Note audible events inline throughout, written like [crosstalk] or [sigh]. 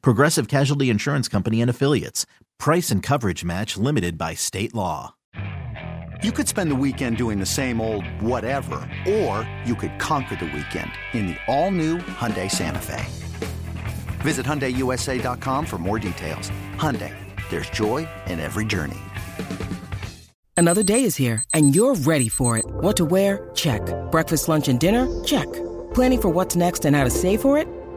Progressive Casualty Insurance Company and Affiliates. Price and coverage match limited by state law. You could spend the weekend doing the same old whatever, or you could conquer the weekend in the all-new Hyundai Santa Fe. Visit HyundaiUSA.com for more details. Hyundai, there's joy in every journey. Another day is here, and you're ready for it. What to wear? Check. Breakfast, lunch, and dinner? Check. Planning for what's next and how to save for it?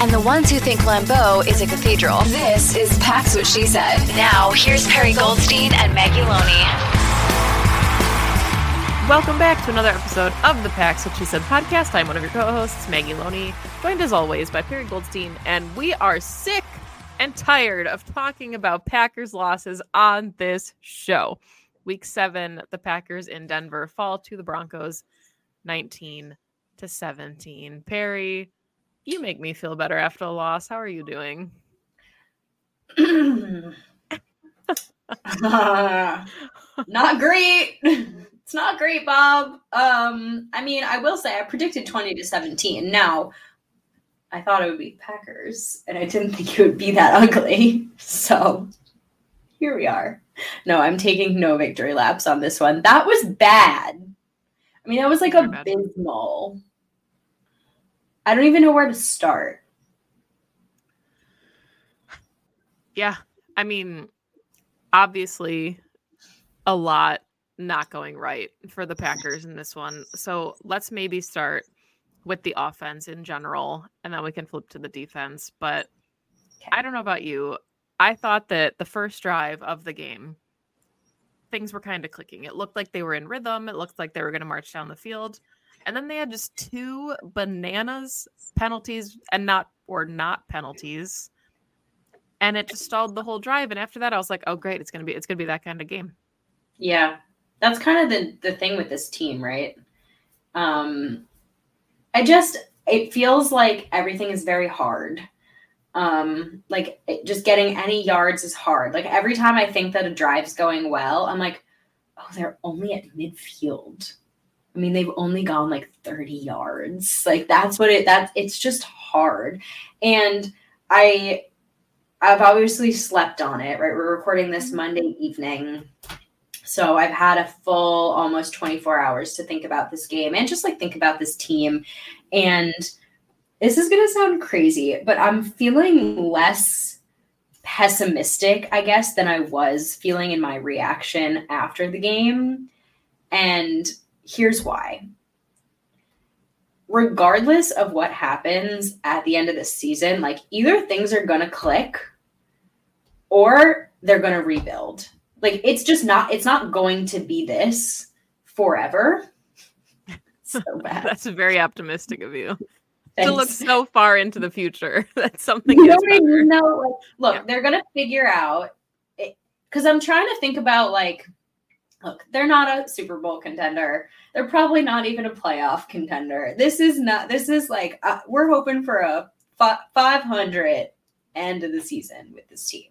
and the ones who think Lambeau is a cathedral, this is Pax What She Said. Now, here's Perri Goldstein and Maggie Loney. Welcome back to another episode of the Pax What She Said podcast. I'm one of your co-hosts, Maggie Loney, joined as always by Perri Goldstein, and we are sick and tired of talking about Packers losses on this show. Week seven, the Packers in Denver fall to the Broncos 19 to 17. Perri, you make me feel better after a loss. How are you doing? [clears throat] uh, not great. [laughs] It's not great, Bob. Um, I mean, I will say I predicted 20 to 17. Now, I thought it would be Packers, and I didn't think it would be that [laughs] ugly. So here we are. No, I'm taking no victory laps on this one. That was bad. I mean, that was like abysmal. I don't even know where to start. Yeah. I mean, obviously, a lot not going right for the Packers in this one. So let's maybe start with the offense in general, and then we can flip to the defense. But okay. I don't know about you. I thought that the first drive of the game, things were kind of clicking. It looked like they were in rhythm. It looked like they were going to march down the field. And then they had just two bananas penalties and not or not penalties. And it just stalled the whole drive. And after that, I was like, oh great, it's gonna be it's gonna be that kind of game. Yeah. That's kind of the the thing with this team, right? Um I just it feels like everything is very hard. Um like it, just getting any yards is hard. Like every time I think that a drive's going well, I'm like, oh, they're only at midfield I mean, they've only gone like 30 yards. Like that's what it that it's just hard. And I I've obviously slept on it, right? We're recording this mm-hmm. Monday evening. So I've had a full almost 24 hours to think about this game and just like think about this team. And this is going to sound crazy, but I'm feeling less pessimistic, I guess, than I was feeling in my reaction after the game. And Here's why. Regardless of what happens at the end of the season, like either things are going to click or they're going to rebuild. Like it's just not it's not going to be this forever. [laughs] so bad. That's very optimistic of you. Thanks. To look so far into the future. [laughs] That's something you know what I mean? No, like, look, yeah. they're gonna figure out because I'm trying to think about like look, they're not a Super Bowl contender. They're probably not even a playoff contender. This is not, this is like, uh, we're hoping for a 500 end of the season with this team.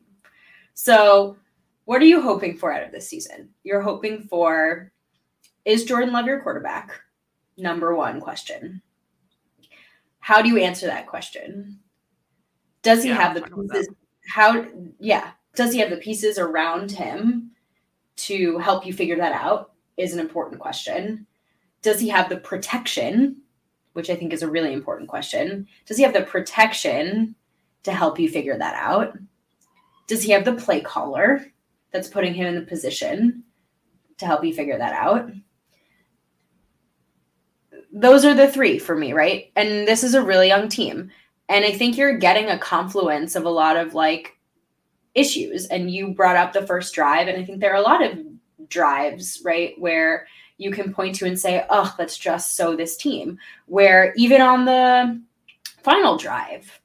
So, what are you hoping for out of this season? You're hoping for is Jordan Love your quarterback? Number one question. How do you answer that question? Does he yeah, have the pieces? How, yeah, does he have the pieces around him to help you figure that out is an important question. Does he have the protection, which I think is a really important question? Does he have the protection to help you figure that out? Does he have the play caller that's putting him in the position to help you figure that out? those are the three for me, right? And this is a really young team. And I think you're getting a confluence of a lot of like issues. And you brought up the first drive. And I think there are a lot of drives, right, where you can point to and say, oh, let's just so this team. Where even on the final drive,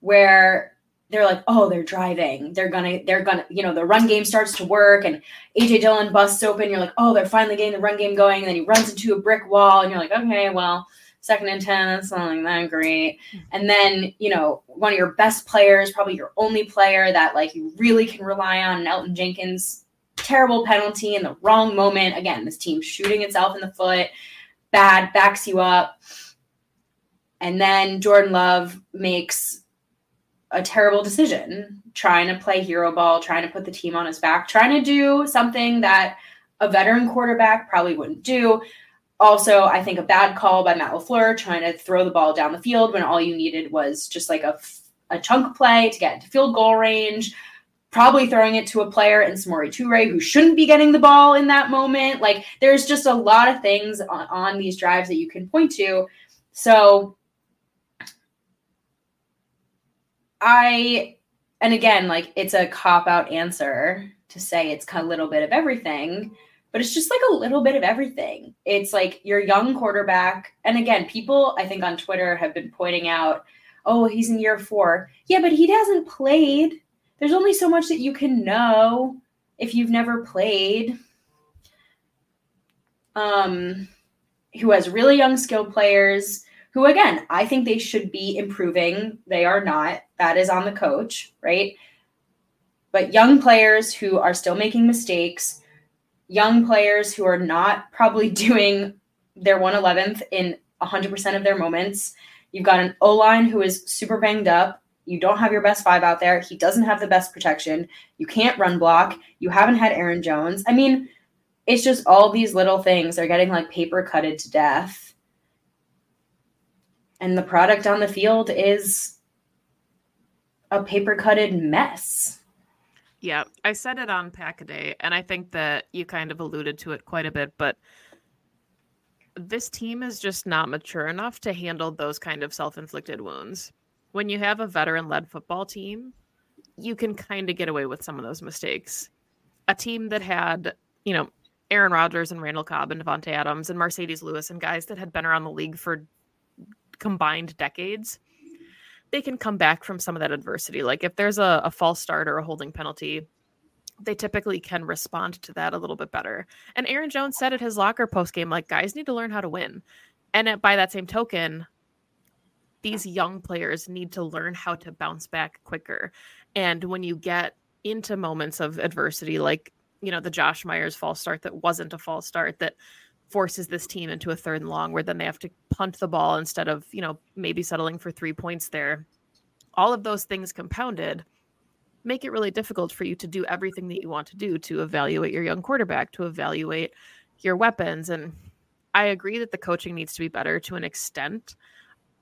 where they're like, oh, they're driving. They're gonna, they're gonna, you know, the run game starts to work and AJ Dillon busts open. You're like, oh, they're finally getting the run game going. And then he runs into a brick wall, and you're like, okay, well, second and 10, that's like that great. And then, you know, one of your best players, probably your only player that like you really can rely on, Elgton Jenkins, terrible penalty in the wrong moment. Again, this team shooting itself in the foot, bad, backs you up. And then Jordan Love makes a terrible decision trying to play hero ball, trying to put the team on his back, trying to do something that a veteran quarterback probably wouldn't do. Also, I think a bad call by Matt LaFleur trying to throw the ball down the field when all you needed was just like a, a chunk play to get into field goal range. Probably throwing it to a player in Samori Toure who shouldn't be getting the ball in that moment. Like, there's just a lot of things on, on these drives that you can point to. So, I, and again, like it's a cop out answer to say it's a little bit of everything, but it's just like a little bit of everything. It's like your young quarterback. And again, people I think on Twitter have been pointing out, oh, he's in year four. Yeah, but he hasn't played. There's only so much that you can know if you've never played. Um, who has really young skilled players who again, I think they should be improving. They are not. That is on the coach, right? But young players who are still making mistakes, young players who are not probably [laughs] doing their 111th in 100% of their moments. You've got an O line who is super banged up. You don't have your best five out there. He doesn't have the best protection. You can't run block. You haven't had Aaron Jones. I mean, it's just all these little things. They're getting like paper cutted to death and the product on the field is a paper cutted mess. Yeah, I said it on Pack a Day, and I think that you kind of alluded to it quite a bit, but this team is just not mature enough to handle those kind of self inflicted wounds. When you have a veteran led football team, you can kind of get away with some of those mistakes. A team that had, you know, Aaron Rodgers and Randall Cobb and Davante Adams and Marcedes Lewis and guys that had been around the league for combined decades, they can come back from some of that adversity. Like if there's a, a false start or a holding penalty, they typically can respond to that a little bit better. And Aaron Jones said at his locker post game, like, guys need to learn how to win. And by that same token, these young players need to learn how to bounce back quicker. And when you get into moments of adversity, like, you know, the Josh Myers false start that wasn't a false start, that forces this team into a third and long where then they have to punt the ball instead of, you know, maybe settling for three points there. All of those things compounded make it really difficult for you to do everything that you want to do to evaluate your young quarterback, to evaluate your weapons. And I agree that the coaching needs to be better to an extent.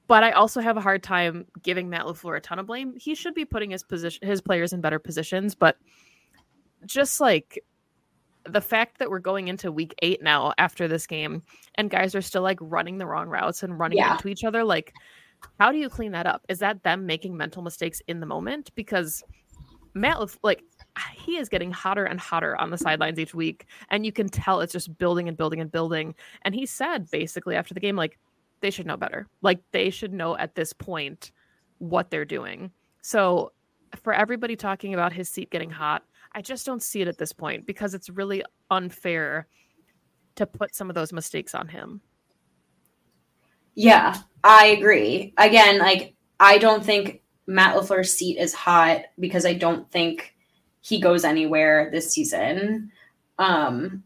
But I also have a hard time giving Matt LaFleur a ton of blame. He should be putting his position his players in better positions, but just like the fact that we're going into week eight now after this game and guys are still like running the wrong routes and running yeah. into each other, like, how do you clean that up? Is that them making mental mistakes in the moment? Because Matt, like, he is getting hotter and hotter on the sidelines each week. And you can tell it's just building and building and building. And he said basically after the game, like, they should know better. Like, they should know at this point what they're doing. So, for everybody talking about his seat getting hot, I just don't see it at this point because it's really unfair to put some of those mistakes on him. Yeah, I agree. Again, like I don't think Matt LaFleur's seat is hot because I don't think he goes anywhere this season. Um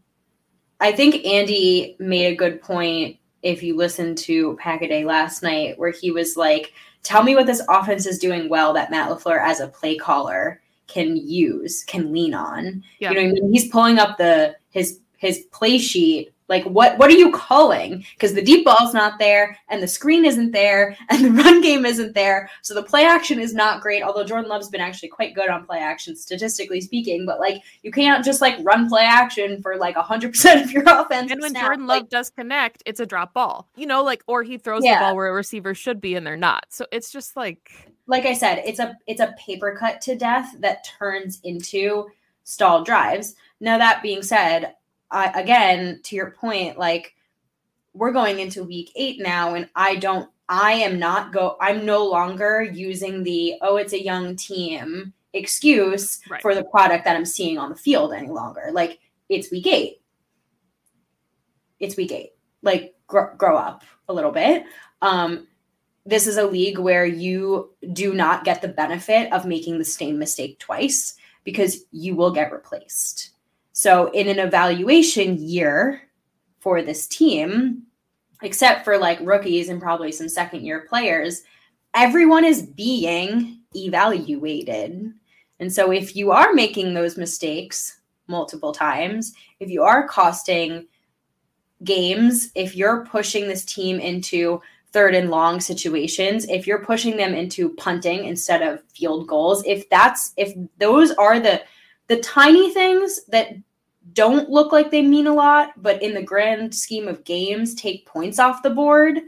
I think Andy made a good point if you listen to Packaday last night where he was like, tell me what this offense is doing well that Matt LaFleur as a play caller can use, can lean on. Yeah. You know, I mean? he's pulling up the his his play sheet Like what what are you calling? Because the deep ball's not there and the screen isn't there [laughs] and the run game isn't there. So the play action is not great, although Jordan Love's been actually quite good on play action statistically speaking, but like you can't just like run play action for like 100% of your [laughs] offense. And when snap. Jordan like, Love does connect, it's a drop ball. You know, like or he throws Yeah. the ball where a receiver should be and they're not. So it's just like like I said, it's a it's a paper cut to death that turns into stalled drives. Now that being said, I, again to your point, like we're going into week eight now, and I don't, I am not go, I'm no longer using the oh it's a young team excuse Right. for the product that I'm seeing on the field any longer. Like it's week eight. It's week eight. Like grow, grow up a little bit. Um, this is a league where you do not get the benefit of making the same mistake twice because you will get replaced. So, in an evaluation year for this team, except for like rookies and probably some second year players, everyone is being evaluated. And so, if you are making those mistakes multiple times, if you are costing games, if you're pushing this team into third and long situations, if you're pushing them into punting instead of field goals, if that's if those are the the tiny things that don't look like they mean a lot, but in the grand scheme of games take points off the board,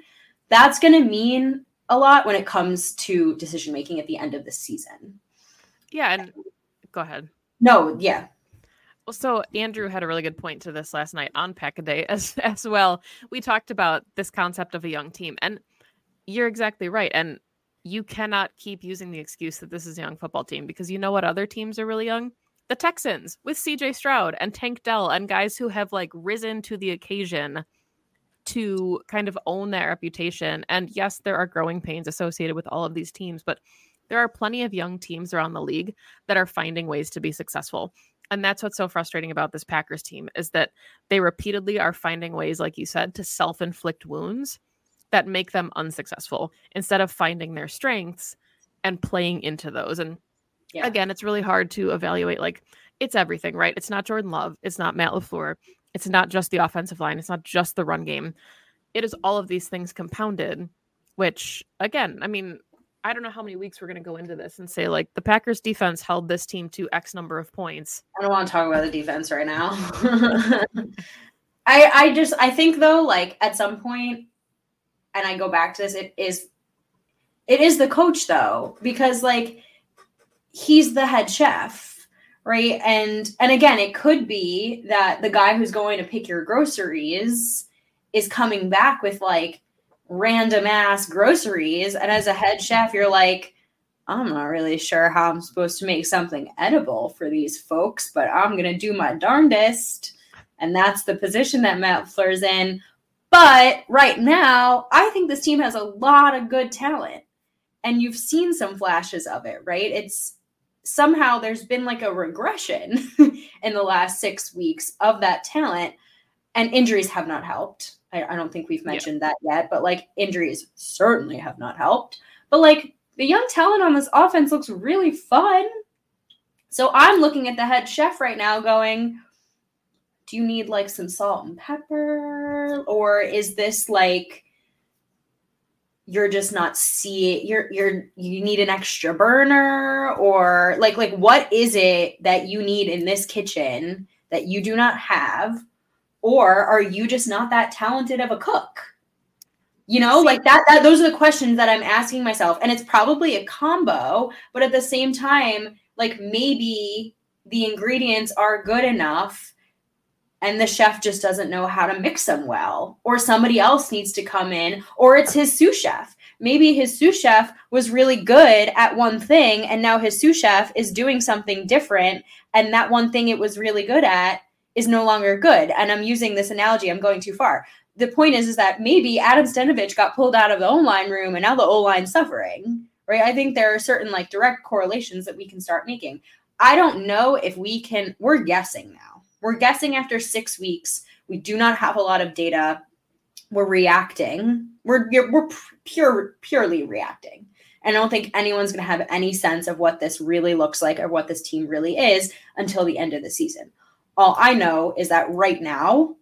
that's going to mean a lot when it comes to decision making at the end of the season. yeah, and go ahead. No, yeah. So Andrew had a really good point to this last night on Pack a Day as [laughs] as well. We talked about this concept of a young team, and you're exactly right. And you cannot keep using the excuse that this is a young football team because you know what other teams are really young? The Texans with CJ Stroud and Tank Dell and guys who have like risen to the occasion to kind of own that reputation. And yes, there are growing pains associated with all of these teams, but there are plenty of young teams around the league that are finding ways to be successful. And that's what's so frustrating about this Packers team is that they repeatedly are finding ways, like you said, to self inflict wounds that make them unsuccessful instead of finding their strengths and playing into those. And Yeah. again, it's really hard to evaluate. Like, it's everything, right? It's not Jordan Love. It's not Matt LaFleur. It's not just the offensive line. It's not just the run game. It is all of these things compounded, which, again, I mean, I don't know how many weeks we're going to go into this and say, like, the Packers defense held this team to X number of points. I don't want to talk about the defense right now. [laughs] [laughs] I I just I think though, like at some point, and I go back to this, it is it is the coach though, because like he's the head chef, right? And and again, it could be that the guy who's going to pick your groceries is coming back with like random ass groceries. And as a head chef, you're like, I'm not really sure how I'm supposed to make something edible for these folks, but I'm going to do my darndest. And that's the position that Matt Fleur's in. But right now, I think this team has a lot of good talent. And you've seen some flashes of it, right? It's somehow there's been like a regression [laughs] in the last six weeks of that talent. And injuries have not helped. I, I don't think we've mentioned that yet, but like injuries certainly have not helped. But like the young talent on this offense looks really fun. So I'm looking at the head chef right now going, do you need like some salt and pepper? Or is this like you're just not seeing you're you're you need an extra burner or like like what is it that you need in this kitchen that you do not have or are you just not that talented of a cook? You know like that that those are the questions that i'm asking myself and it's probably a combo but at the same time like maybe the ingredients are good enough and the chef just doesn't know how to mix them well or somebody else needs to come in or it's his sous chef. Maybe his sous chef was really good at one thing and now his sous chef is doing something different and that one thing it was really good at is no longer good and i'm using this analogy i'm going too far the point is is that maybe adam stenavich got pulled out of the o-line room and now the o-line's suffering right i think there are certain like direct correlations that we can start making i don't know if we can we're guessing now we're guessing after six weeks. We do not have a lot of data. We're reacting. We're we're pure purely reacting. And I don't think anyone's going to have any sense of what this really looks like or what this team really is until the end of the season. All I know is that right now,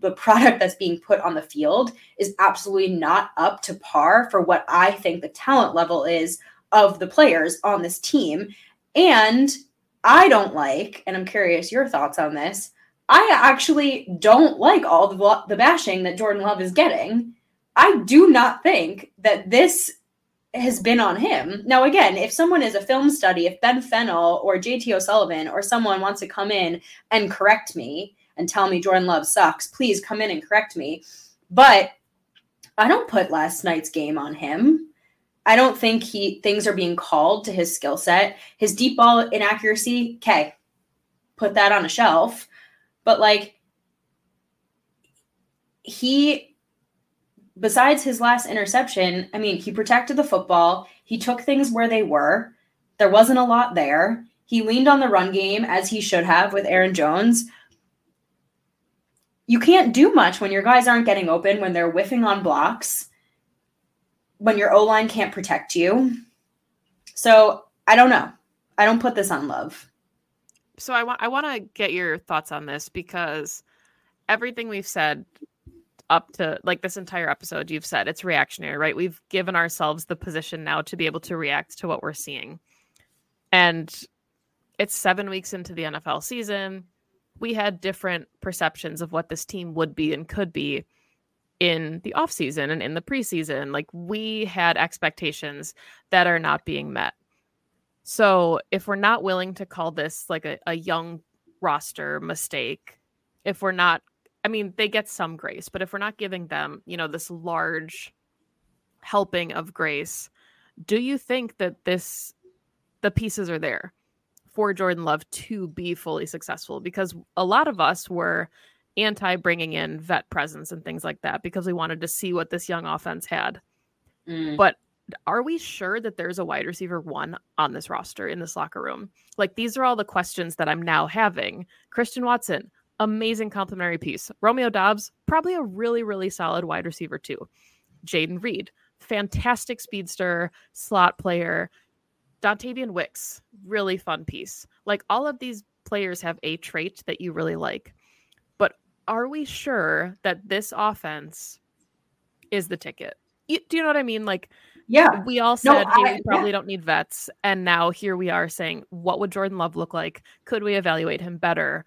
the product that's being put on the field is absolutely not up to par for what I think the talent level is of the players on this team. And I don't like, and I'm curious your thoughts on this. I actually don't like all the, the bashing that Jordan Love is getting. I do not think that this has been on him. Now, again, if someone is a film study, if Ben Fennell or JT O'Sullivan or someone wants to come in and correct me and tell me Jordan Love sucks, please come in and correct me. But I don't put last night's game on him. I don't think he things are being called to his skill set. His deep ball inaccuracy, okay, put that on a shelf. But like he besides his last interception, I mean, he protected the football. He took things where they were. There wasn't a lot there. He leaned on the run game as he should have with Aaron Jones. You can't do much when your guys aren't getting open, when they're whiffing on blocks, when your O line can't protect you. So I don't know. I don't put this on love. So I want I want to get your thoughts on this because everything we've said up to like this entire episode you've said it's reactionary right? We've given ourselves the position now to be able to react to what we're seeing. And it's seven weeks into the nfl season. We had different perceptions of what this team would be and could be in the offseason and in the preseason. Like we had expectations that are not being met. So if we're not willing to call this like a, a young roster mistake if we're not I mean, they get some grace, but if we're not giving them, you know, this large helping of grace, do you think that this the pieces are there for Jordan Love to be fully successful? Because a lot of us were anti bringing in vet presence and things like that because we wanted to see what this young offense had. Mm. But are we sure that there's a wide receiver one on this roster in this locker room? Like these are all the questions that I'm now having. Christian Watson, amazing complimentary piece. Romeo Doubs, probably a really, really solid wide receiver, too. Jayden Reed, fantastic speedster, slot player. Dontayvion Wicks, really fun piece. Like all of these players have a trait that you really like. But are we sure that this offense is the ticket? You, do you know what I mean? Like, yeah, we all said, no, I, hey, we probably yeah. don't need vets. And now here we are saying, what would Jordan Love look like? Could we evaluate him better?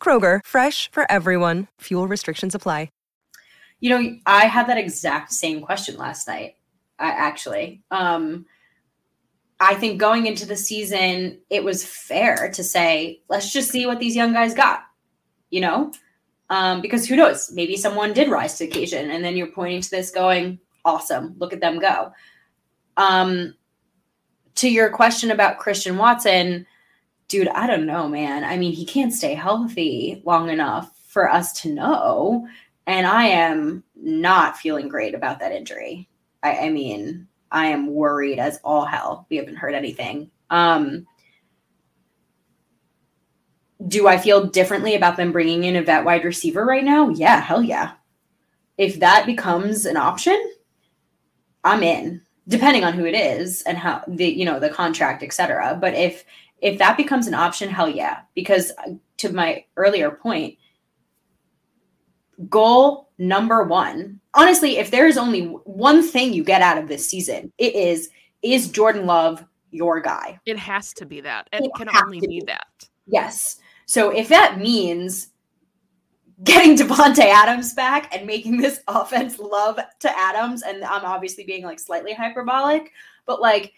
Kroger, fresh for everyone. Fuel restrictions apply. You know, I had that exact same question last night, actually. Um, I think going into the season, it was fair to say, let's just see what these young guys got, you know? Um, because who knows? Maybe someone did rise to occasion, and then you're pointing to this going, awesome, look at them go. Um, to your question about Christian Watson, dude, I don't know, man. I mean, he can't stay healthy long enough for us to know. And I am not feeling great about that injury. I, I mean, I am worried as all hell. We haven't heard anything. Um, do I feel differently about them bringing in a vet wide receiver right now? Yeah, hell yeah. If that becomes an option, I'm in, depending on who it is and how the you know the contract, etc. But if if that becomes an option, hell yeah. Because uh, to my earlier point, goal number one, honestly, if there is only one thing you get out of this season, it is is Jordan Love your guy? It has to be that. It, it can only be. be that. Yes. So if that means getting [laughs] Davante Adams back and making this [laughs] offense love to Adams, and I'm obviously being like slightly hyperbolic, but like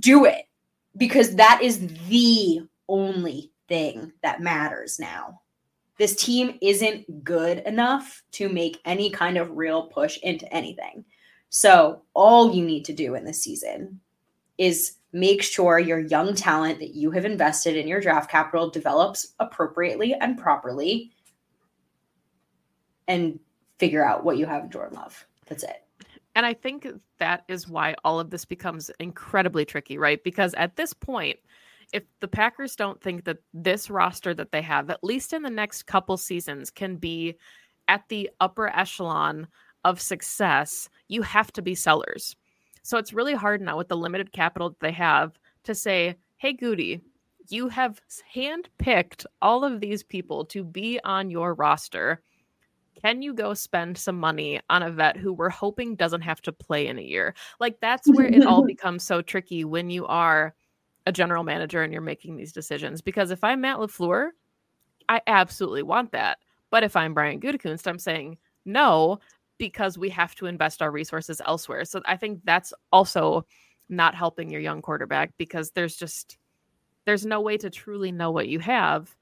do it because that is the only thing that matters now. This team isn't good enough to make any kind of real push into anything. So, all you need to do in this season is make sure your young talent that you have invested in your draft capital develops appropriately and properly and figure out what you have in Jordan Love. That's it. And I think that is why all of this becomes incredibly tricky, right? Because at this point, if the Packers don't think that this roster that they have, at least in the next couple seasons, can be at the upper echelon of success, you have to be sellers. So it's really hard now with the limited capital that they have to say, hey, Goody, you have handpicked all of these people to be on your roster. Can you go spend some money on a vet who we're hoping doesn't have to play in a year? Like that's where it all [laughs] becomes so tricky when you are a general manager and you're making these decisions. Because if I'm Matt LaFleur, I absolutely want that. But if I'm Brian Gutekunst, I'm saying no because we have to invest our resources elsewhere. So I think that's also not helping your young quarterback because there's just there's no way to truly know what you have.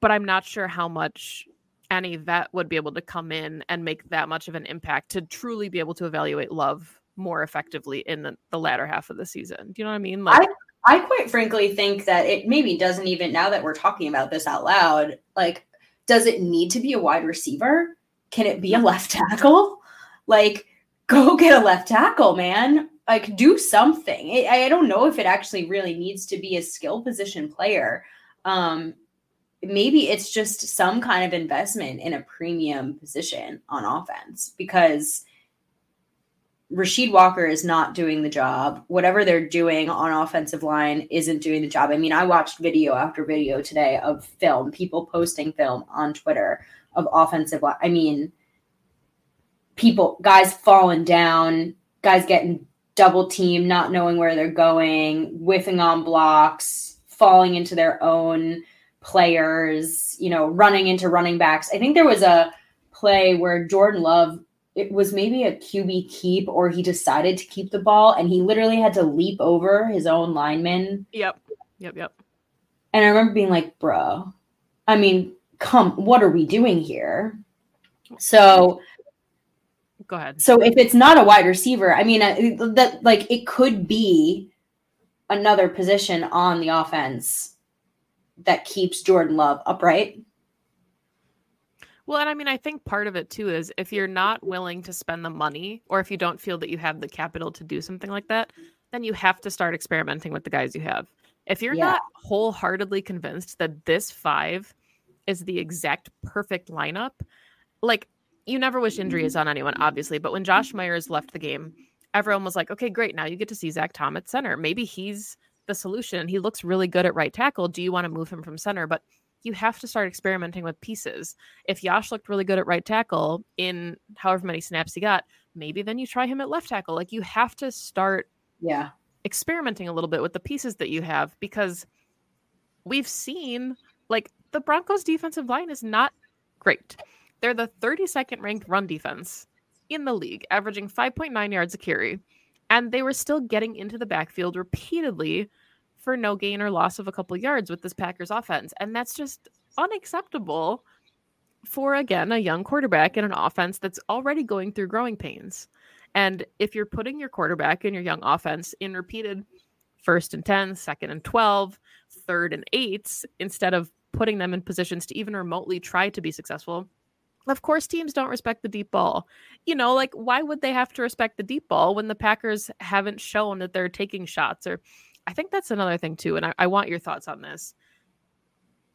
But I'm not sure how much any vet would be able to come in and make that much of an impact to truly be able to evaluate love more effectively in the, the latter half of the season. Do you know what I mean? Like I, I quite frankly think that it maybe doesn't even now that we're talking about this out loud, like, does it need to be a wide receiver? Can it be a left tackle? Like, go [laughs] get a left tackle, man. Like, do something. I, I don't know if it actually really needs to be a skill position player. Um, maybe it's just some kind of investment in a premium position on offense because Rasheed Walker is not doing the job. Whatever they're doing on offensive line isn't doing the job. I mean, I watched video after video today of film, people posting film on Twitter of offensive line. I mean, people, guys falling down, guys getting double teamed, not knowing where they're going, whiffing on blocks, falling into their own players, you know, running into running backs. I think there was a play where Jordan Love, it was maybe a QB keep or he decided to keep the ball and he literally had to leap over his own lineman. Yep. Yep. Yep. And I remember being like, bro, I mean, come, what are we doing here? So go ahead. So if it's not a wide receiver, I mean, uh, that like it could be another position on the offense that keeps Jordan Love upright. Well, and I mean, I think part of it too is if you're not willing to spend the money or if you don't feel that you have the capital to do something like that, then you have to start experimenting with the guys you have. If you're yeah. not wholeheartedly convinced that this five is the exact perfect lineup, like you never wish injuries on anyone, obviously, but when Josh Myers left the game, everyone was like, okay, great. Now you get to see Zach Tom at center. Maybe he's the solution. He looks really good at right tackle. Do you want to move him from center? But you have to start experimenting with pieces. If Yosh looked really good at right tackle in however many snaps he got, maybe then you try him at left tackle. Like you have to start yeah experimenting a little bit with the pieces that you have because we've seen like the Broncos defensive line is not great. They're the 32nd ranked run defense in the league, averaging 5.9 yards a carry and they were still getting into the backfield repeatedly for no gain or loss of a couple yards with this Packers offense. And that's just unacceptable for, again, a young quarterback in an offense that's already going through growing pains. And if you're putting your quarterback and your young offense in repeated first and 10, second and 12, third and eights, instead of putting them in positions to even remotely try to be successful, of course, teams don't respect the deep ball. You know, like why would they have to respect the deep ball when the Packers haven't shown that they're taking shots? Or I think that's another thing too. And I, I want your thoughts on this.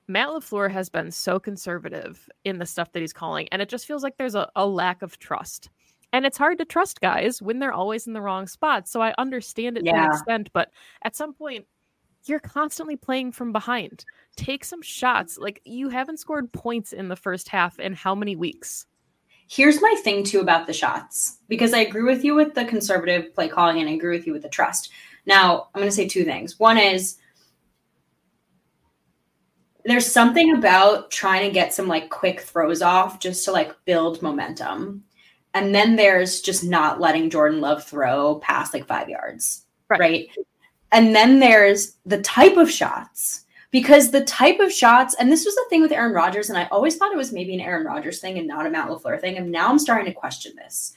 Matt LaFleur has been so conservative in the stuff that he's calling, and it just feels like there's a, a lack of trust. And it's hard to trust guys when they're always in the wrong spot. So I understand it yeah. to an extent, but at some point, you're constantly playing from behind. Take some shots. Like you haven't scored points in the first half in how many weeks? Here's my thing too about the shots because I agree with you with the conservative play calling and I agree with you with the trust. Now, I'm going to say two things. One is there's something about trying to get some like quick throws off just to like build momentum. And then there's just not letting Jordan Love throw past like five yards. Right. right? And then there's the type of shots because the type of shots, and this was the thing with Aaron Rodgers, and I always thought it was maybe an Aaron Rodgers thing and not a Matt LaFleur thing. And now I'm starting to question this,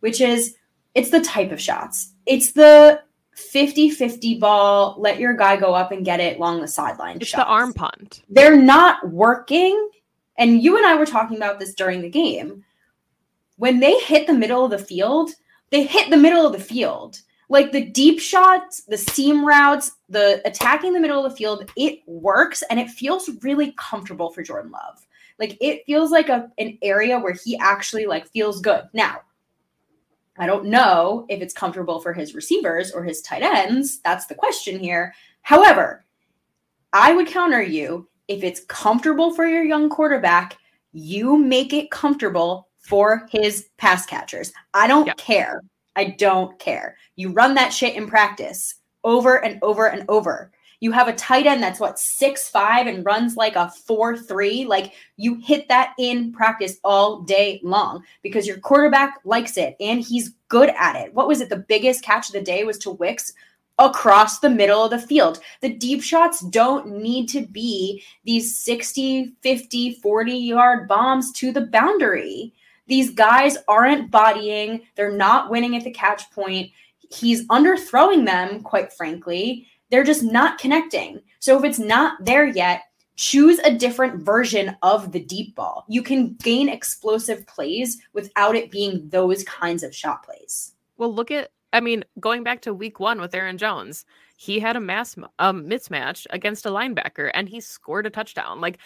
which is it's the type of shots. It's the 50 50 ball, let your guy go up and get it along the sideline. It's shots. the arm punt. They're not working. And you and I were talking about this during the game. when they hit the middle of the field, they hit the middle of the field. Like the deep shots, the seam routes, the attacking the middle of the field, it works and it feels really comfortable for Jordan Love. Like it feels like a an area where he actually like feels good. Now, I don't know if it's comfortable for his receivers or his tight ends. That's the question here. However, I would counter you if it's comfortable for your young quarterback, you make it comfortable for his pass catchers. I don't yeah. care. I don't care. You run that shit in practice over and over and over. You have a tight end that's what six five and runs like a four three. Like you hit that in practice all day long because your quarterback likes it and he's good at it. What was it? The biggest catch of the day was to Wicks across the middle of the field. The deep shots don't need to be these 60, 50, 40 yard bombs to the boundary. These guys aren't bodying, they're not winning at the catch point. He's underthrowing them, quite frankly. They're just not connecting. So if it's not there yet, choose a different version of the deep ball. You can gain explosive plays without it being those kinds of shot plays. Well, look at I mean, going back to week one with Aaron Jones, he had a mass um, mismatch against a linebacker and he scored a touchdown. Like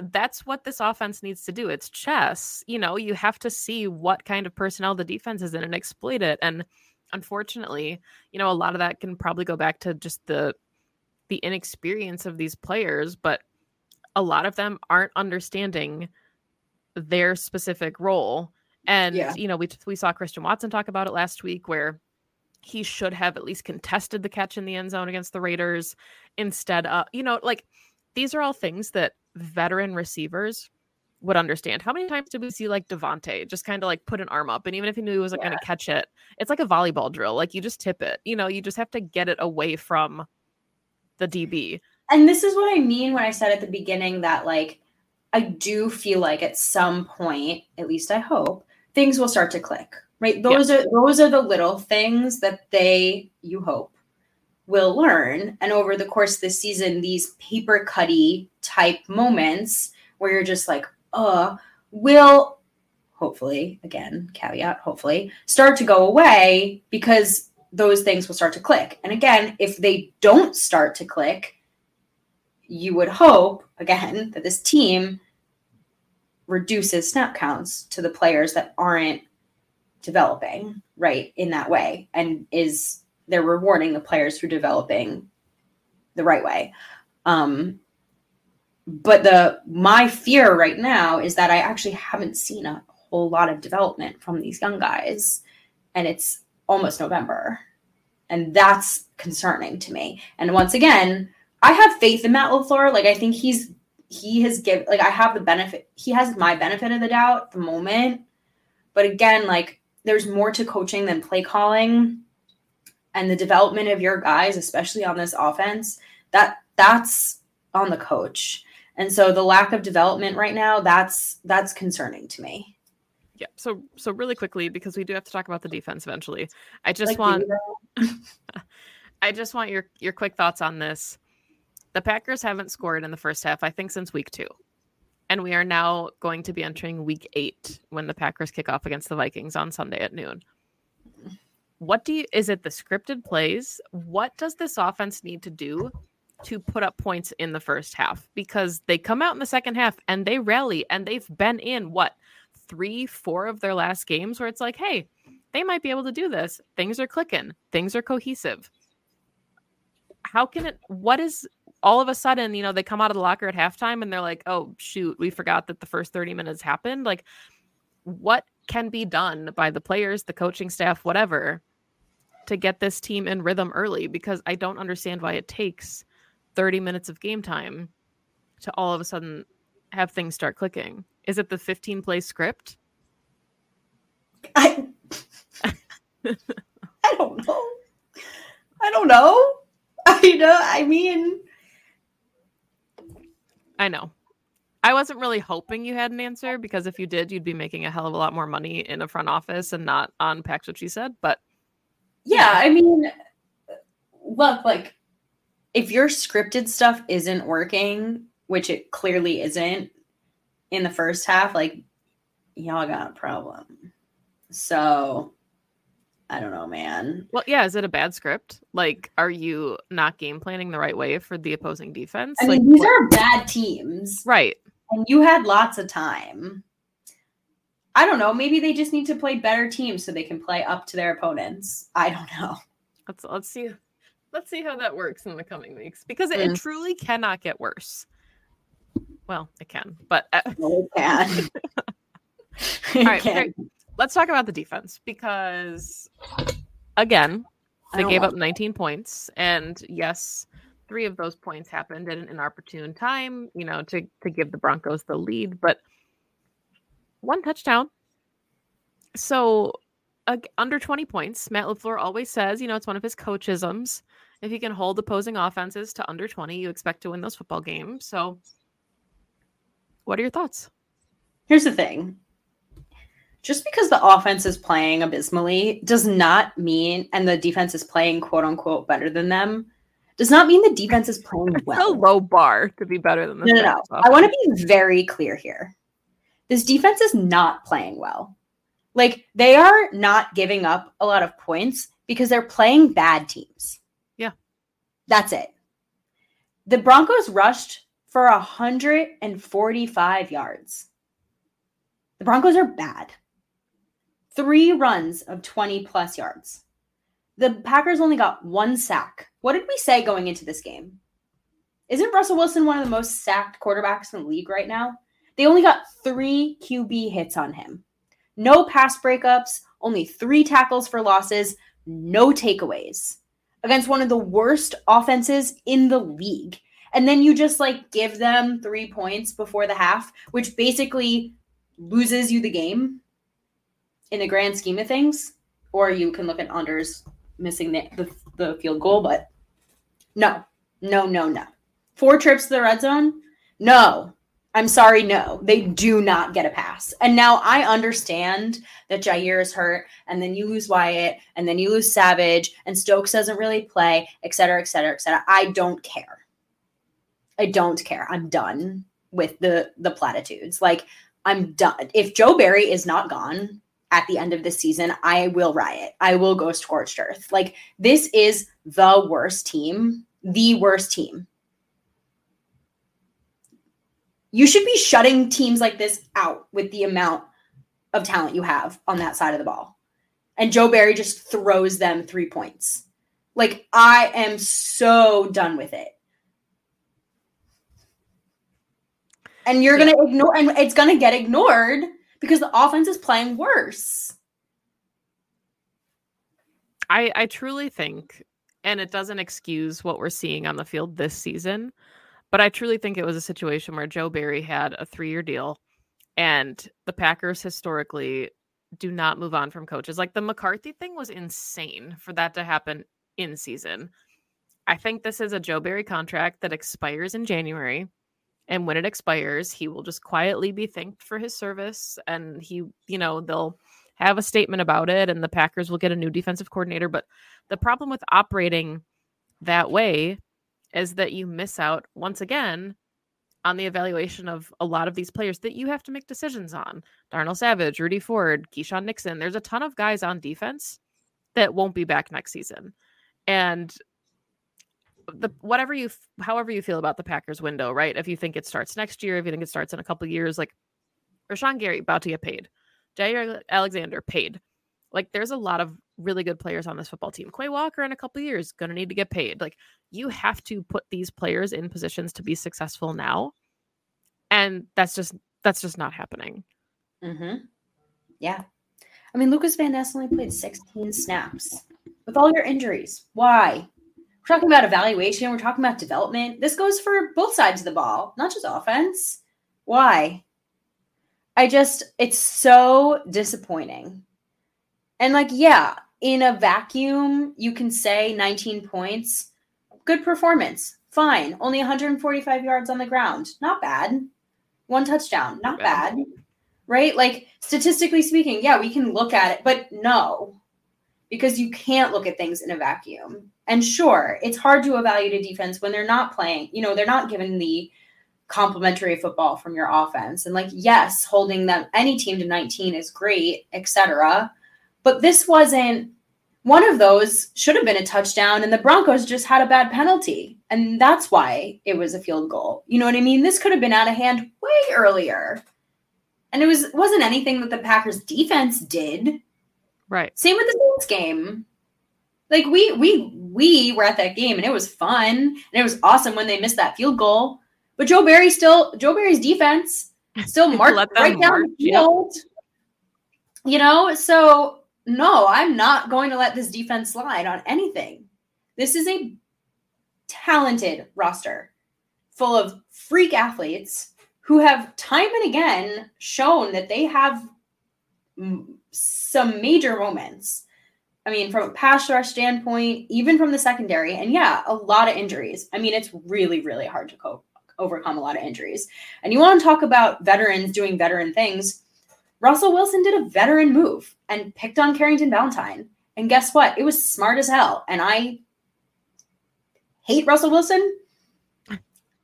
that's what this offense needs to do. It's chess. You know, you have to see what kind of personnel the defense is in and exploit it. And unfortunately, you know, a lot of that can probably go back to just the the inexperience of these players, but a lot of them aren't understanding their specific role. And yeah. you know, we we saw Christian Watson talk about it last week where he should have at least contested the catch in the end zone against the Raiders instead of, you know, like these are all things that veteran receivers would understand. How many times did we see like Davante just kind of like put an arm up and even if he knew he wasn't yeah. going to catch it, it's like a volleyball drill. Like you just tip it. You know, you just have to get it away from the DB. And this is what I mean when I said at the beginning that like I do feel like at some point, at least I hope, things will start to click right those yeah. are those are the little things that they you hope will learn and over the course of the season these paper cutty type moments where you're just like uh will hopefully again caveat hopefully start to go away because those things will start to click. And again if they don't start to click you would hope again that this team reduces snap counts to the players that aren't developing right in that way and is they're rewarding the players for developing the right way. Um but the my fear right now is that i actually haven't seen a whole lot of development from these young guys and it's almost november. And that's concerning to me. And once again i have faith in matt LaFleur. like i think he's he has given like i have the benefit he has my benefit of the doubt at the moment. But again like there's more to coaching than play calling. And the development of your guys especially on this offense that that's on the coach and so the lack of development right now that's that's concerning to me. Yeah. So so really quickly because we do have to talk about the defense eventually i just like want [laughs] i just want your your quick thoughts on this. The packers haven't scored in the first half i think since week two. And we are now going to be entering week eight when the Packers kick off against the Vikings on Sunday at noon. What do you is it the scripted plays? What does this offense need to do to put up points in the first half? Because they come out in the second half and they rally and they've been in what three, four of their last games where it's like, hey, they might be able to do this. Things are clicking, things are cohesive. How can it what is all of a sudden, you know, they come out of the locker at halftime and they're like, oh, shoot, we forgot that the first 30 minutes happened. Like, what can be done by the players, the coaching staff, whatever, to get this team in rhythm early? Because I don't understand why it takes 30 minutes of game time to all of a sudden have things start clicking. Is it the 15 play script? I [laughs] I don't know. I don't know. [laughs] I know. I mean, I know. I wasn't really hoping you had an answer because if you did, you'd be making a hell of a lot more money in a front office and not on Packs what she said. But yeah, I mean, look, like if your scripted stuff isn't working, which it clearly isn't in the first half, like y'all got a problem. So I don't know, man. Well, yeah, is it a bad script? Like, are you not game planning the right way for the opposing defense? I like, mean, these what- are bad teams. right. And you had lots of time. I don't know. Maybe they just need to play better teams so they can play up to their opponents. I don't know. Let's let's see let's see how that works in the coming weeks because it, it Mm. truly cannot get worse. Well, it can, but uh, No, [laughs] it can. [laughs] [laughs] all right, can. let's talk about the defense because again, they gave up 19 points, and yes, three of those points happened at an inopportune time, you know, to to give the Broncos the lead, but one touchdown. So ag- under 20 points, Matt LaFleur always says, you know, it's one of his coachisms. If you can hold opposing offenses to under 20, you expect to win those football games. So what are your thoughts? Here's the thing. Just because the offense is playing abysmally does not mean, and the defense is playing quote unquote better than them, does not mean the defense is playing [laughs] It's a well. low bar to be better than the No, no, no. I want to be very clear here. This defense is not playing well. Like they are not giving up a lot of points because they're playing bad teams. That's it. The Broncos rushed for 145 yards. The Broncos are bad. Three runs of 20 plus yards. The Packers only got one sack. What did we say going into this game? Isn't Russell Wilson one of the most sacked quarterbacks in the league right now? They only got three QB hits on him. No pass breakups, only three tackles for losses, no takeaways against one of the worst offenses in the league. And then you just like give them three points before the half, which basically loses you the game in the grand scheme of things. Or you can look at Anders missing the, the, the field goal, but no, no, no, no. Four trips to the red zone? No. I'm sorry, no. They do not get a pass. And now I understand that Jaire is hurt, and then you lose Wyatt, and then you lose Savage, and Stokes doesn't really play, et cetera, et cetera, et cetera. I don't care. I don't care. I'm done with the the platitudes. Like I'm done. If Joe Barry is not gone at the end of this season, I will riot. I will go scorched earth. Like this is the worst team, the worst team. You should be shutting teams like this out with the amount of talent you have on that side of the ball. And Joe Barry just throws them three points. Like, I am so done with it. And you're going to ignore, and it's going to get ignored because the offense is playing worse. I, I truly think, and it doesn't excuse what we're seeing on the field this season, but I truly think it was a situation where Joe Barry had a three year deal, and the Packers historically do not move on from coaches. Like the McCarthy thing was insane for that to happen in season. I think this is a Joe Barry contract that expires in January. And when it expires, he will just quietly be thanked for his service. And he, you know, they'll have a statement about it and the Packers will get a new defensive coordinator. But the problem with operating that way is that you miss out once again on the evaluation of a lot of these players that you have to make decisions on. Darnell Savage, Rudy Ford, Keisean Nixon. There's a ton of guys on defense that won't be back next season. And the whatever you however you feel about the Packers window, right? If you think it starts next year, if you think it starts in a couple years, like Rashan Gary about to get paid. Jaire Alexander paid. Like there's a lot of really good players on this football team. Quay Walker in a couple years going to need to get paid. Like you have to put these players in positions to be successful now. And that's just that's just not happening. Mm-hmm. Yeah. I mean, Lucas Van Ness only played 16 snaps with all your injuries. Why? We're talking about evaluation. We're talking about development. This goes for both sides of the ball, not just offense. Why? I just, it's so disappointing. And like, yeah, in a vacuum, you can say 19 points, good performance, fine. Only 145 yards on the ground, not bad. One touchdown, not bad. bad. Right? Like, statistically speaking, yeah, we can look at it, but no, because you can't look at things in a vacuum. And sure, it's hard to evaluate a defense when they're not playing, you know, they're not given the complementary football from your offense. And like, yes, holding them any team to 19 is great, etc. But this wasn't one of those should have been a touchdown and the Broncos just had a bad penalty. And that's why it was a field goal. You know what I mean? This could have been out of hand way earlier. And it was wasn't anything that the Packers defense did. Right. Same with the Saints game. Like we we we were at that game and it was fun and it was awesome when they missed that field goal. But Joe Barry still Joe Barry's defense still [laughs] marked right down the yep. field. You know, so no, I'm not going to let this defense slide on anything. This is a talented roster full of freak athletes who have time and again shown that they have some major moments. I mean, from a pass rush standpoint, even from the secondary, and yeah, a lot of injuries. I mean, it's really, really hard to cope, overcome a lot of injuries. And you want to talk about veterans doing veteran things. Russell Wilson did a veteran move and picked on Carrington Valentine. And guess what? It was smart as hell. And I hate Russell Wilson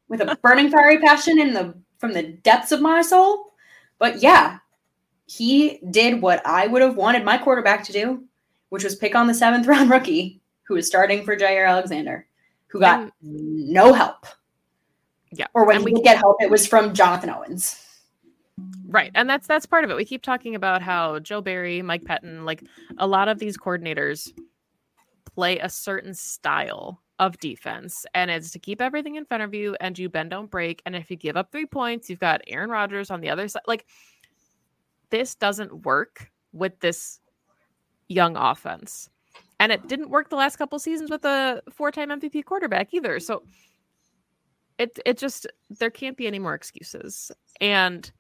with a [laughs] burning fiery passion in the from the depths of my soul. But yeah, he did what I would have wanted my quarterback to do, which was pick on the seventh [laughs] round rookie who was starting for Jaire Alexander, who got And- no help. Yeah. Or when and we did get help, it was from Jonathan Owens. Right. And that's that's part of it. We keep talking about how Joe Barry, Mike Pettine, like a lot of these coordinators play a certain style of defense and it's to keep everything in front of you and you bend don't break and if you give up 3 points, you've got Aaron Rodgers on the other side. Like this doesn't work with this young offense. And it didn't work the last couple seasons with a four-time MVP quarterback either. So it it just there can't be any more excuses. And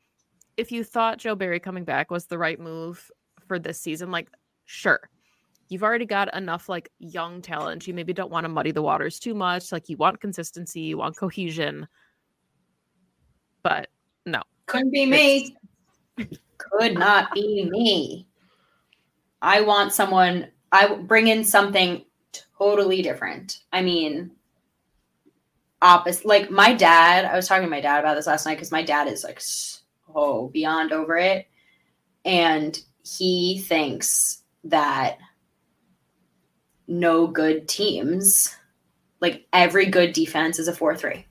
if you thought Joe Barry coming back was the right move for this season, like sure. You've already got enough like young talent. You maybe don't want to muddy the waters too much. Like you want consistency, you want cohesion. But no. Couldn't be me. Could not be me. I want someone, I bring in something totally different. I mean, opposite. Like my dad, I was talking to my dad about this last night because my dad is like so beyond over it. And he thinks that no good teams, like every good defense is a 4 3.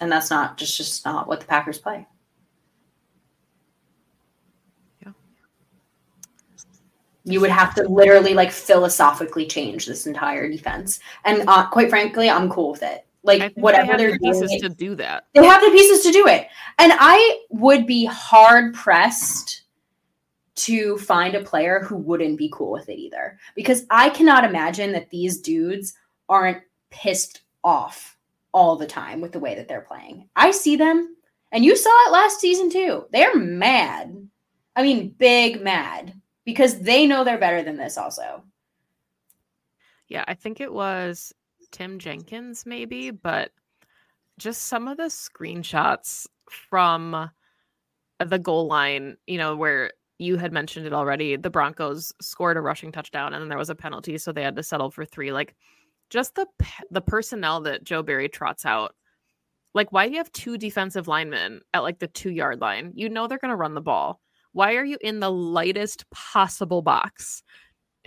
and that's not just just not what the Packers play. Yeah. You would have to literally like philosophically change this entire defense, and uh, quite frankly, I'm cool with it. Like whatever they have they're the doing, pieces to do that. they have the pieces to do it, and I would be hard pressed to find a player who wouldn't be cool with it either, because I cannot imagine that these dudes aren't pissed off all the time with the way that they're playing. I see them, and you saw it last season too. They're mad. I mean, big mad because they know they're better than this, also. Yeah, I think it was Tim Jenkins, maybe, but just some of the screenshots from the goal line, you know, where you had mentioned it already. The Broncos scored a rushing touchdown and then there was a penalty, so they had to settle for three. Like, just the the personnel that Joe Barry trots out. Like, why do you have two defensive linemen at like the two yard line? You know they're going to run the ball. Why are you in the lightest possible box?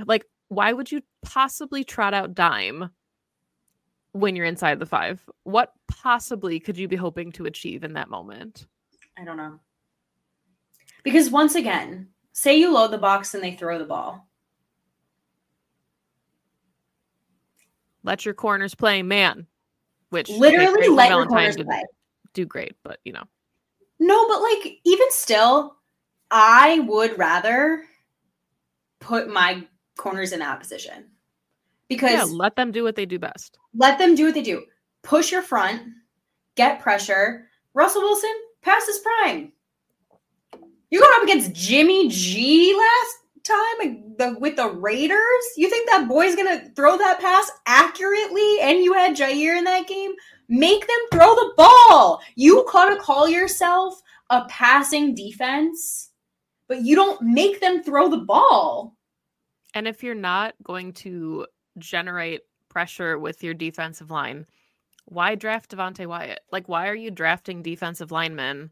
Like, why would you possibly trot out dime when you're inside the five? What possibly could you be hoping to achieve in that moment? I don't know. Because once again, say you load the box and they throw the ball. Let your corners play man, which Literally let your corners play. do great, but you know, No, but like even still, I would rather put my corners in that position because yeah, let them do what they do best. let them do what they do. Push your front, get pressure. Russell Wilson, pass his prime. You going up against Jimmy G last time the, with the Raiders? You think that boy's gonna throw that pass accurately? And you had Jaire in that game. Make them throw the ball. You gotta call yourself a passing defense, but you don't make them throw the ball. And if you're not going to generate pressure with your defensive line, why draft Devonte Wyatt? Like, why are you drafting defensive linemen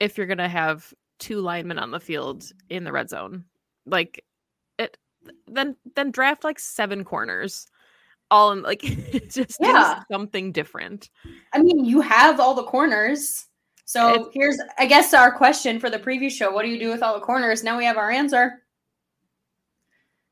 if you're going to have two linemen on the field in the red zone. Like it then then draft like seven corners. All in like [laughs] just Yeah. something different. I mean, you have all the corners. So It's- here's, I guess, our question for the preview show. What do you do with all the corners? Now we have our answer.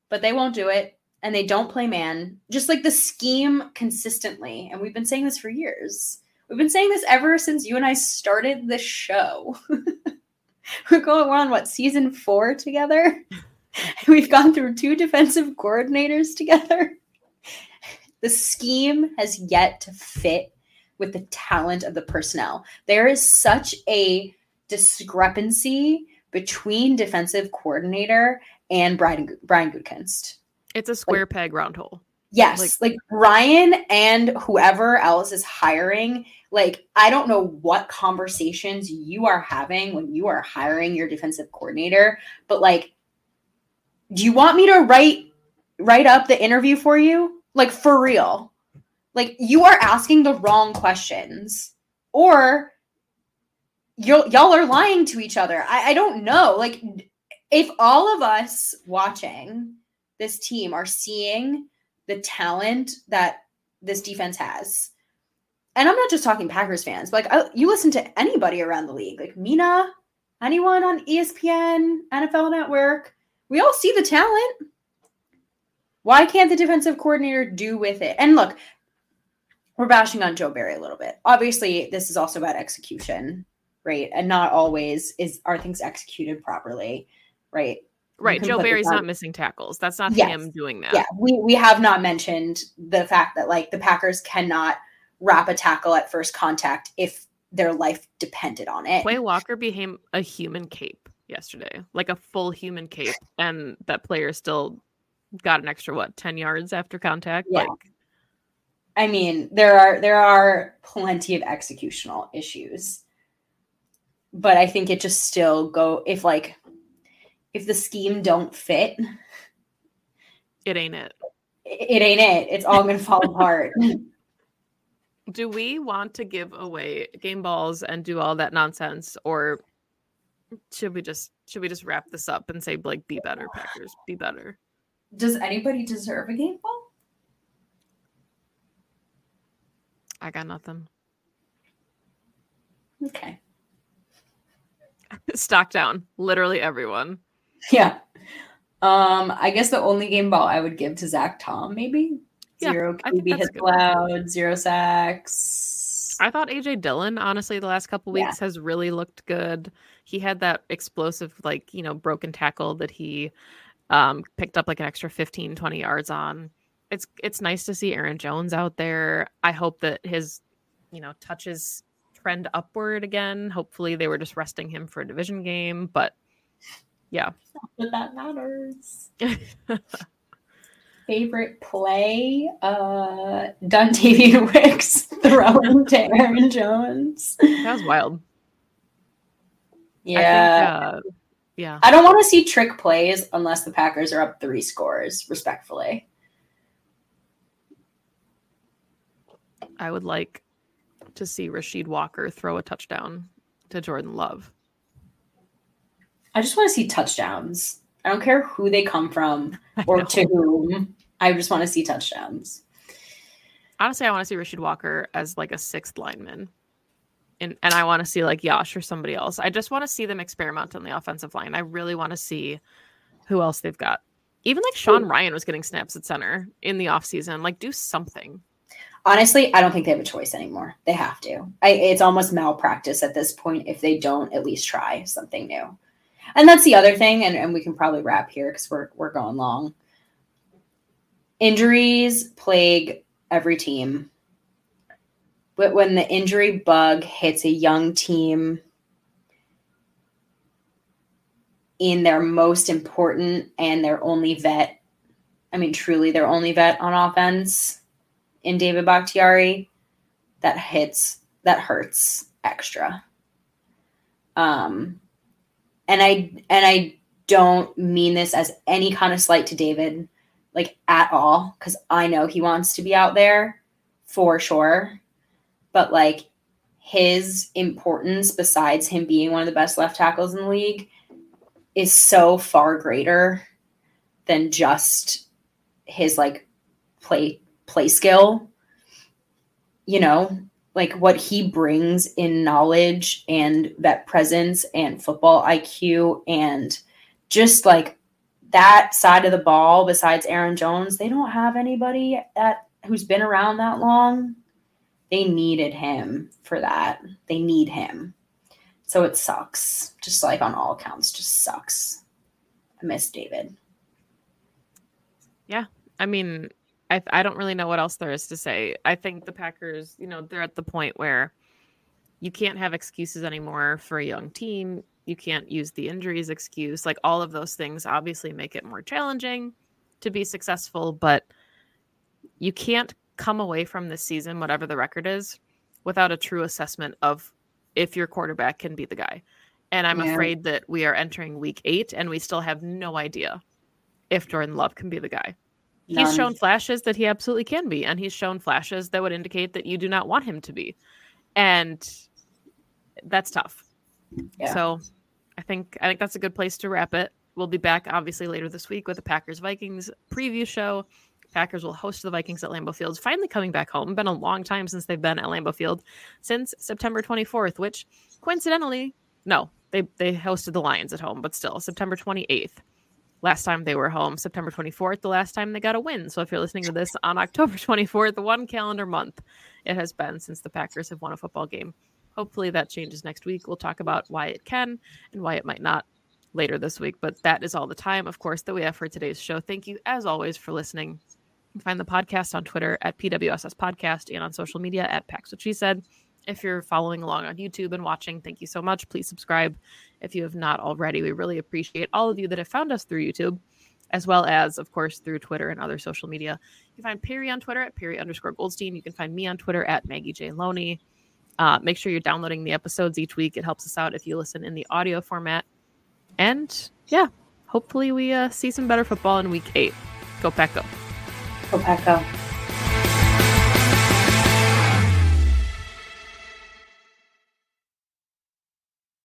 But they won't do it. And they don't play man. Just like the scheme consistently. And we've been saying this for years. We've been saying this ever since you and I started the show. [laughs] we're going, we're on what, season four together? [laughs] We've gone through two defensive coordinators together. [laughs] The scheme has yet to fit with the talent of the personnel. There is such a discrepancy between defensive coordinator and Brian Brian Gutekunst. It's a square peg round hole. Yes, like, Ryan and whoever else is hiring, like I don't know what conversations you are having when you are hiring your defensive coordinator, but like do you want me to write write up the interview for you? Like for real. Like you are asking the wrong questions or you y'all are lying to each other. I, I don't know. Like if all of us watching this team are seeing the talent that this defense has. And I'm not just talking Packers fans, but like I, you listen to anybody around the league, like Mina, anyone on ESPN, NFL Network, we all see the talent. Why can't the defensive coordinator do with it? And look, we're bashing on Joe Barry a little bit. Obviously, this is also about execution, right? And not always is are things executed properly, right? Right. Joe Barry's not missing tackles. That's not Yes. him doing that. yeah we we have not mentioned the fact that like the packers cannot wrap a tackle at first contact if their life depended on it Quay Walker became a human cape yesterday, like a full human cape, and that player still got an extra what ten yards after contact. Yeah. Like i mean there are there are plenty of executional issues but i think it just still go if like if the scheme don't fit it ain't it. it, it ain't it it's all gonna fall apart [laughs] Do we want to give away game balls and do all that nonsense, or should we just should we just wrap this up and say like be better, Packers, be better? does anybody deserve a game ball I got nothing. okay [laughs] Stock down, literally everyone. [laughs] Yeah. Um, I guess the only game ball I would give to Zach Tom, maybe. Yeah, Zero QB hits allowed, zero sacks. I thought AJ Dillon, honestly, the last couple Yeah. weeks has really looked good. He had that explosive, like, you know, broken tackle that he um, picked up like an extra 15, 20 yards on. It's it's nice to see Aaron Jones out there. I hope that his, you know, touches trend upward again. Hopefully they were just resting him for a division game, but yeah. But that matters. [laughs] Favorite play? Uh Dontayvion [laughs] Wicks throwing to Aaron Jones. That was wild. Yeah. I think, uh, yeah. I don't want to see trick plays unless the Packers are up three scores, respectfully. I would like to see Rasheed Walker throw a touchdown to Jordan Love. I just want to see touchdowns. I don't care who they come from [laughs] or to whom. I just want to see touchdowns. Honestly, I want to see Rasheed Walker as like a sixth lineman. And and I want to see like Yosh or somebody else. I just want to see them experiment on the offensive line. I really want to see who else they've got. Even like Sean Rhyan was getting snaps at center in the offseason. Like do something. Honestly, I don't think they have a choice anymore. They have to. I, it's almost malpractice at this point if they don't at least try something new. And that's the other thing, and, and we can probably wrap here because we're we're going long. Injuries plague every team. But when the injury bug hits a young team in their most important and their only vet, I mean, truly their only vet on offense in David Bakhtiari, that hits, that hurts extra. Um, and I and I don't mean this as any kind of slight to David, like at all, because I know he wants to be out there for sure. But like his importance, besides him being one of the best left tackles in the league, is so far greater than just his like play play skill. You know, like what he brings in knowledge and that presence and football IQ and just like that side of the ball besides Aaron Jones, they don't have anybody that who's been around that long. They needed him for that. They need him. So it sucks. Just like on all accounts, just sucks. I miss David. Yeah. I mean, I, I don't really know what else there is to say. I think the Packers, you know, they're at the point where you can't have excuses anymore for a young team. You can't use the injuries excuse. Like all of those things obviously make it more challenging to be successful, but you can't come away from this season, whatever the record is, without a true assessment of if your quarterback can be the guy. And I'm yeah. afraid that we are entering week eight and we still have no idea if Jordan Love can be the guy. None. He's um, shown flashes that he absolutely can be, and he's shown flashes that would indicate that you do not want him to be. And that's tough. Yeah. So I think I think that's a good place to wrap it. We'll be back obviously later this week with the Packers Vikings preview show. Packers will host the Vikings at Lambeau Field. Finally coming back home. Been a long time since they've been at Lambeau Field since September 24th, which coincidentally, no, they they hosted the Lions at home, but still September 28th last time they were home. September 24th, the last time they got a win. So if you're listening to this on October [laughs] 24th, one calendar month it has been since the Packers have won a football game. Hopefully that changes next week. We'll talk about why it can and why it might not later this week. But that is all the time, of course, that we have for today's show. Thank you, as always, for listening. You find the podcast on Twitter at PWSS Podcast and on social media at Pax What She Said. If you're following along on YouTube and watching, thank you so much. Please subscribe if you have not already. We really appreciate all of you that have found us through YouTube, as well as, of course, through Twitter and other social media. You can find Perri on Twitter at Perri underscore Goldstein. You can find me on Twitter at Maggie J. Loney. Uh, make sure you're downloading the episodes each week. It helps us out if you listen in the audio format. And yeah, hopefully we uh, see some better football in week eight. Go Pack Go. Go Pack.